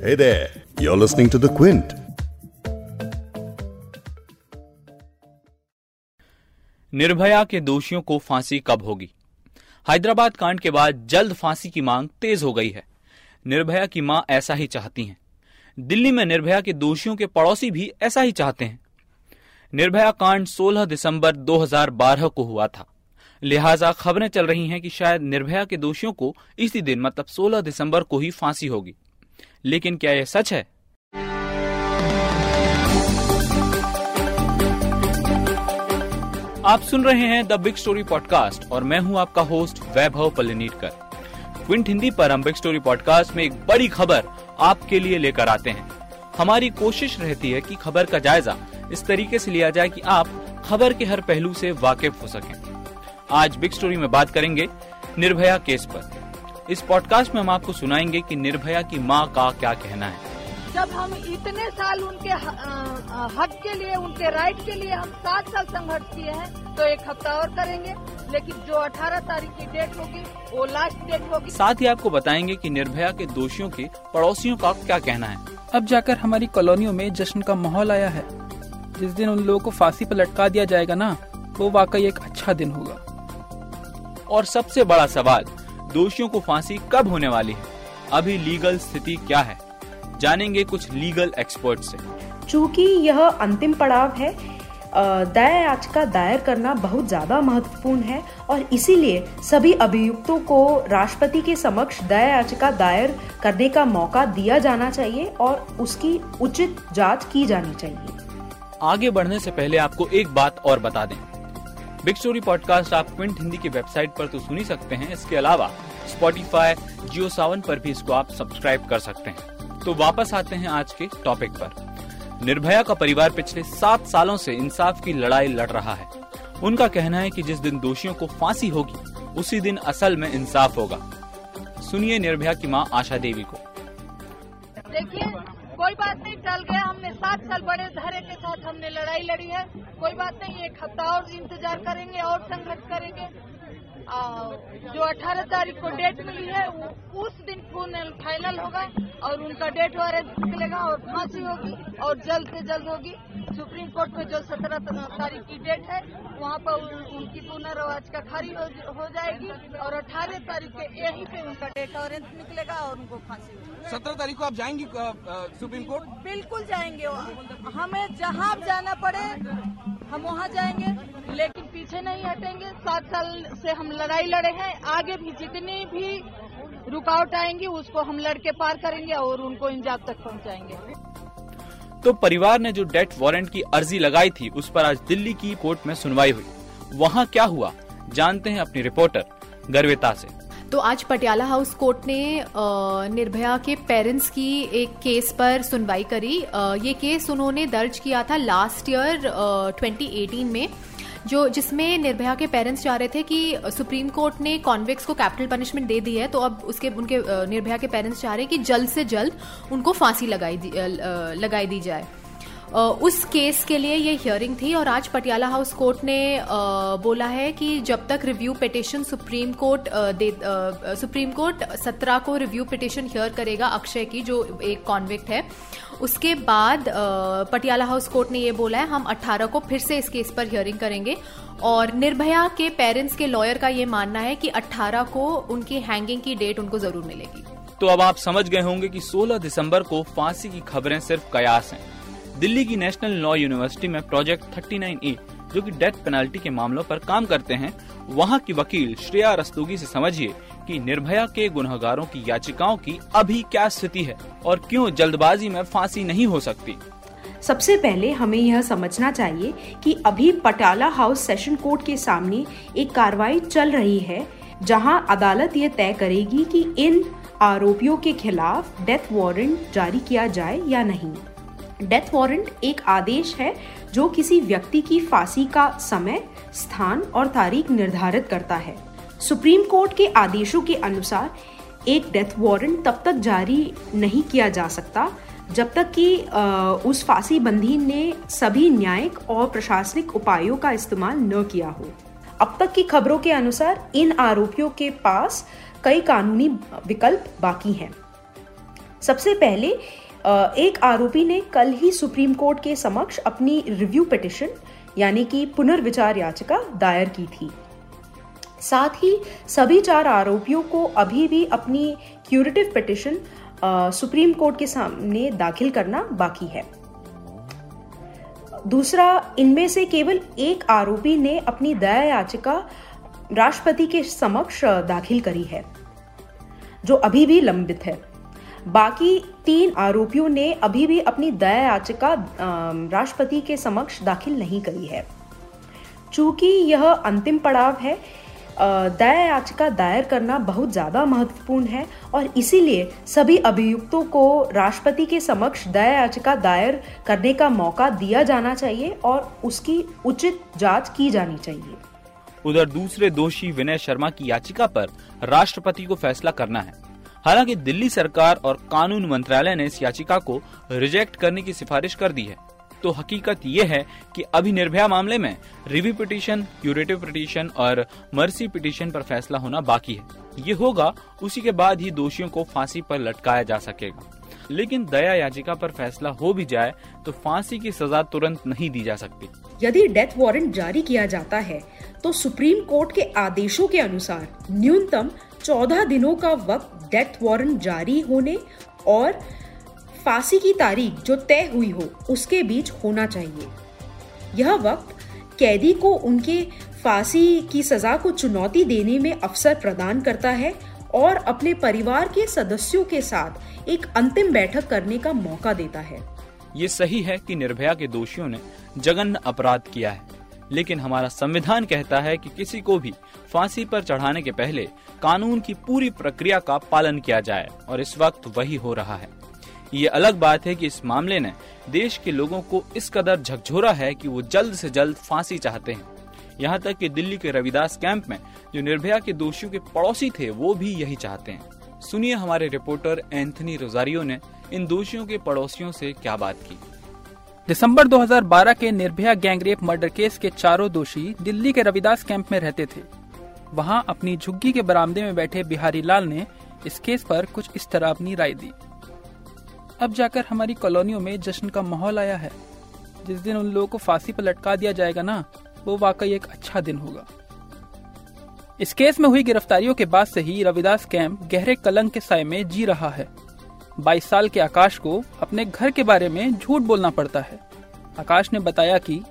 Hey there, you're listening to The Quint. Nirbhaya के दोषियों को फांसी कब होगी? हैदराबाद कांड के बाद जल्द फांसी की मांग तेज हो गई है। निर्भया की माँ ऐसा ही चाहती हैं। दिल्ली में निर्भया के दोषियों के पड़ोसी भी ऐसा ही चाहते हैं। निर्भया कांड 16 दिसंबर 2012 को हुआ था। लिहाजा खबरें चल रही हैं कि शायद निर्भया के दोषियों को इसी दिन मतलब 16 दिसंबर को ही फांसी होगी। लेकिन क्या यह सच है? आप सुन रहे हैं द बिग स्टोरी पॉडकास्ट और मैं हूँ आपका होस्ट वैभव पल्लीनीटकर क्विंट हिंदी पर हम बिग स्टोरी पॉडकास्ट में एक बड़ी खबर आपके लिए लेकर आते हैं। हमारी कोशिश रहती है कि खबर का जायजा इस तरीके से लिया जाए कि आप खबर के हर पहलू से वाकिफ हो सकें। आज बिग स्टोरी में बात करेंगे निर्भया केस पर। इस पॉडकास्ट में हम आपको सुनाएँगे कि निर्भया की माँ का क्या कहना है। जब हम इतने साल उनके हक के लिए उनके राइट के लिए हम सात साल संघर्ष किए हैं तो एक हफ़्ता और करेंगे लेकिन जो 18 तारीख की डेट होगी वो लास्ट डेट होगी। साथ ही आपको बताएँगे कि निर्भया के दोषियों के पड़ोसियों का क्या कहना है। अब जाकर हमारी कॉलोनियों में जश्न का माहौल आया है। जिस दिन उन लोगों को फांसी पर लटका दिया जाएगा ना वो वाकई एक अच्छा दिन होगा। और सबसे बड़ा सवाल दोषियों को फांसी कब होने वाली है? अभी लीगल स्थिति क्या है? जानेंगे कुछ लीगल एक्सपर्ट से। चूँकि यह अंतिम पड़ाव है दया याचिका दायर करना बहुत ज़्यादा महत्वपूर्ण है और इसीलिए सभी अभियुक्तों को राष्ट्रपति के समक्ष दया याचिका दायर करने का मौका दिया जाना चाहिए और उसकी उचित जाँच की जानी चाहिए। आगे बढ़ने से पहले आपको एक बात और बता दें। बिग स्टोरी पॉडकास्ट आप क्विंट हिंदी की वेबसाइट पर तो सुन ही सकते हैं। इसके अलावा स्पॉटिफाई जियो सावन पर भी इसको आप सब्सक्राइब कर सकते हैं। तो वापस आते हैं आज के टॉपिक पर। निर्भया का परिवार पिछले सात सालों से इंसाफ की लड़ाई लड़ रहा है। उनका कहना है कि जिस दिन दोषियों को फांसी होगी, उसी दिन असल में इंसाफ होगा। सुनिए निर्भया की माँ आशा देवी को। देखिए कोई बात नहीं टल गया। हमने सात साल बड़े धैर्य के साथ हमने लड़ाई लड़ी है। कोई बात नहीं, एक हफ़्ता और इंतज़ार करेंगे और संघर्ष करेंगे। जो 18 तारीख को डेट मिली है वो उस दिन फाइनल फाइनल होगा और उनका डेट वारंट निकलेगा और फांसी होगी और जल्द से जल्द होगी। सुप्रीम कोर्ट में जो 17 तारीख की डेट है वहाँ पर उनकी पुनर्वाज का खारिज हो, हो जाएगी और 18 तारीख के यहीं पे उनका डेट वारंट निकलेगा और उनको फांसी होगी। सत्रह तारीख को आप जाएँगी सुप्रीम कोर्ट? बिल्कुल जाएँगे। हमें जहाँ जाना पड़े हम वहाँ जाएँगे लेकिन पीछे नहीं हटेंगे। सात साल से हम लड़ाई लड़े हैं। आगे भी जितनी भी रुकावट आएँगी उसको हम लड़के पार करेंगे और उनको इंजाब तक पहुंचाएँगे। तो परिवार ने जो डेथ वारंट की अर्जी लगाई थी उस पर आज दिल्ली की कोर्ट में सुनवाई हुई। वहाँ क्या हुआ जानते हैं अपनी रिपोर्टर गर्विता से। तो आज पटियाला हाउस कोर्ट ने निर्भया के पेरेंट्स की एक केस पर सुनवाई करी। ये केस उन्होंने दर्ज किया था लास्ट ईयर 2018 में। जो जिसमें निर्भया के पेरेंट्स चाह रहे थे कि सुप्रीम कोर्ट ने कॉन्विक्स को कैपिटल पनिशमेंट दे दी है तो अब उसके उनके निर्भया के पेरेंट्स चाह रहे हैं कि जल्द से जल्द उनको फांसी लगाई दी, लगाई दी जाए। उस केस के लिए ये हियरिंग थी और आज पटियाला हाउस कोर्ट ने बोला है कि जब तक रिव्यू पिटिशन सुप्रीम कोर्ट दे सुप्रीम कोर्ट 17 को रिव्यू पिटिशन हियर करेगा अक्षय की, जो एक कॉन्विक्ट है, उसके बाद पटियाला हाउस कोर्ट ने ये बोला है, हम 18 को फिर से इस केस पर हियरिंग करेंगे और निर्भया के पेरेंट्स के लॉयर का ये मानना है कि 18 को उनकी हैंगिंग की डेट उनको ज़रूर मिलेगी। तो अब आप समझ गए होंगे कि 16 दिसंबर को फांसी की खबरें सिर्फ़ कयास हैं। दिल्ली की नेशनल लॉ यूनिवर्सिटी में प्रोजेक्ट 39 ए, जो कि डेथ पेनल्टी के मामलों पर काम करते हैं, वहाँ की वकील श्रेया रस्तोगी से समझिए कि निर्भया के गुनहगारों की याचिकाओं की अभी क्या स्थिति है और क्यों जल्दबाजी में फांसी नहीं हो सकती। सबसे पहले हमें यह समझना चाहिए कि अभी पटाला हाउस सेशन कोर्ट के सामने एक कार्रवाई चल रही है, जहाँ अदालत यह तय करेगी कि इन आरोपियों के खिलाफ डेथ वारंट जारी किया जाए या नहीं। डेथ वारंट एक आदेश है जो किसी व्यक्ति की फांसी का समय, स्थान और तारीख निर्धारित करता है। सुप्रीम कोर्ट के आदेशों के अनुसार एक डेथ वारंट तब तक जारी नहीं किया जा सकता, जब तक कि उस फांसी बंदी ने सभी न्यायिक और प्रशासनिक उपायों का इस्तेमाल न किया हो। अब तक की खबरों के अनुसार इन आरोपियों के पास कई कानूनी विकल्प बाकी हैं। सबसे पहले एक आरोपी ने कल ही सुप्रीम कोर्ट के समक्ष अपनी रिव्यू पिटिशन, यानी कि पुनर्विचार याचिका, दायर की थी। साथ ही सभी चार आरोपियों को अभी भी अपनी क्यूरेटिव पिटिशन सुप्रीम कोर्ट के सामने दाखिल करना बाकी है। दूसरा, इनमें से केवल एक आरोपी ने अपनी दया याचिका राष्ट्रपति के समक्ष दाखिल करी है, जो अभी भी लंबित है। बाकी तीन आरोपियों ने अभी भी अपनी दया याचिका राष्ट्रपति के समक्ष दाखिल नहीं करी है। चूँकि यह अंतिम पड़ाव है दया याचिका दायर करना बहुत ज़्यादा महत्वपूर्ण है और इसीलिए सभी अभियुक्तों को राष्ट्रपति के समक्ष दया याचिका दायर करने का मौका दिया जाना चाहिए और उसकी उचित जाँच की जानी चाहिए। उधर दूसरे दोषी विनय शर्मा की याचिका पर राष्ट्रपति को फैसला करना है। हालाँकि दिल्ली सरकार और कानून मंत्रालय ने इस याचिका को रिजेक्ट करने की सिफारिश कर दी है। तो हकीकत ये है कि अभी निर्भया मामले में रिव्यू पिटीशन, क्यूरेटिव पिटीशन और मर्सी पिटीशन पर फैसला होना बाकी है। ये होगा, उसी के बाद ही दोषियों को फांसी पर लटकाया जा सकेगा। लेकिन दया याचिका पर फैसला हो भी जाए तो फांसी की सजा तुरंत नहीं दी जा सकती। यदि डेथ वारंट जारी किया जाता है तो सुप्रीम कोर्ट के आदेशों के अनुसार न्यूनतम चौदह दिनों का वक्त डेथ वारंट जारी होने और फांसी की तारीख जो तय हुई हो, उसके बीच होना चाहिए। यह वक्त कैदी को उनके फांसी की सजा को चुनौती देने में अवसर प्रदान करता है और अपने परिवार के सदस्यों के साथ एक अंतिम बैठक करने का मौका देता है। ये सही है कि निर्भया के दोषियों ने जघन्य अपराध किया है। लेकिन हमारा संविधान कहता है कि किसी को भी फांसी पर चढ़ाने के पहले कानून की पूरी प्रक्रिया का पालन किया जाए, और इस वक्त वही हो रहा है। ये अलग बात है कि इस मामले ने देश के लोगों को इस कदर झकझोरा है कि वो जल्द से जल्द फांसी चाहते हैं। यहाँ तक कि दिल्ली के रविदास कैंप में जो निर्भया के दोषियों के पड़ोसी थे, वो भी यही चाहते हैं। सुनिए हमारे रिपोर्टर एंथनी रोजारियो ने इन दोषियों के पड़ोसियों से क्या बात की। दिसंबर 2012 के निर्भया गैंगरेप मर्डर केस के चारों दोषी दिल्ली के रविदास कैंप में रहते थे। वहाँ अपनी झुग्गी के बरामदे में बैठे बिहारी लाल ने इस केस पर कुछ इस तरह अपनी राय दी। अब जाकर हमारी कॉलोनियों में जश्न का माहौल आया है। जिस दिन उन लोगों को फांसी पर लटका दिया जाएगा ना, वो वाकई एक अच्छा दिन होगा। इस केस में हुई गिरफ्तारियों के बाद से ही रविदास कैंप गहरे कलंक के साय में जी रहा है। 22 साल के आकाश को अपने घर के बारे में झूठ बोलना पड़ता है। आकाश ने बताया कि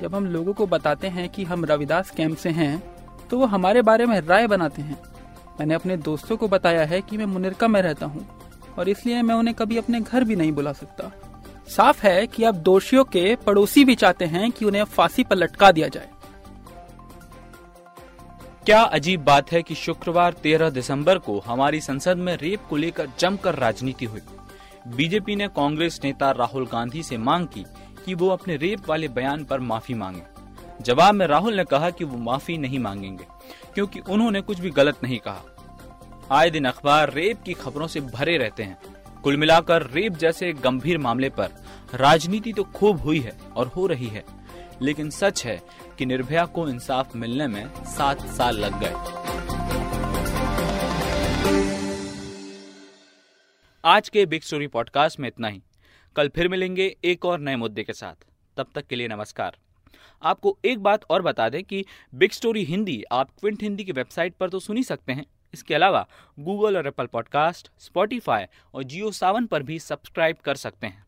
जब हम लोगों को बताते हैं कि हम रविदास कैंप से हैं तो वो हमारे बारे में राय बनाते हैं। मैंने अपने दोस्तों को बताया है कि मैं मुनिरका में रहता हूँ, और इसलिए मैं उन्हें कभी अपने घर भी नहीं बुला सकता। साफ़ है कि अब दोषियों के पड़ोसी भी चाहते हैं कि उन्हें फांसी पर लटका दिया जाए। क्या अजीब बात है कि शुक्रवार 13 दिसंबर को हमारी संसद में रेप को लेकर जमकर राजनीति हुई। बीजेपी ने कांग्रेस नेता राहुल गांधी से मांग की कि वो अपने रेप वाले बयान पर माफ़ी मांगे। जवाब में राहुल ने कहा कि वो माफ़ी नहीं मांगेंगे, क्योंकि उन्होंने कुछ भी गलत नहीं कहा। आए दिन अखबार रेप की खबरों से भरे रहते हैं। कुल मिलाकर रेप जैसे गंभीर मामले पर राजनीति तो खूब हुई है और हो रही है। लेकिन सच है कि निर्भया को इंसाफ मिलने में सात साल लग गए। आज के बिग स्टोरी पॉडकास्ट में इतना ही। कल फिर मिलेंगे एक और नए मुद्दे के साथ। तब तक के लिए नमस्कार। आपको एक बात और बता दें कि बिग स्टोरी हिंदी आप क्विंट हिंदी की वेबसाइट पर तो सुन सकते हैं। इसके अलावा गूगल और एप्पल पॉडकास्ट स्पॉटिफाई और जियो सावन पर भी सब्सक्राइब कर सकते हैं।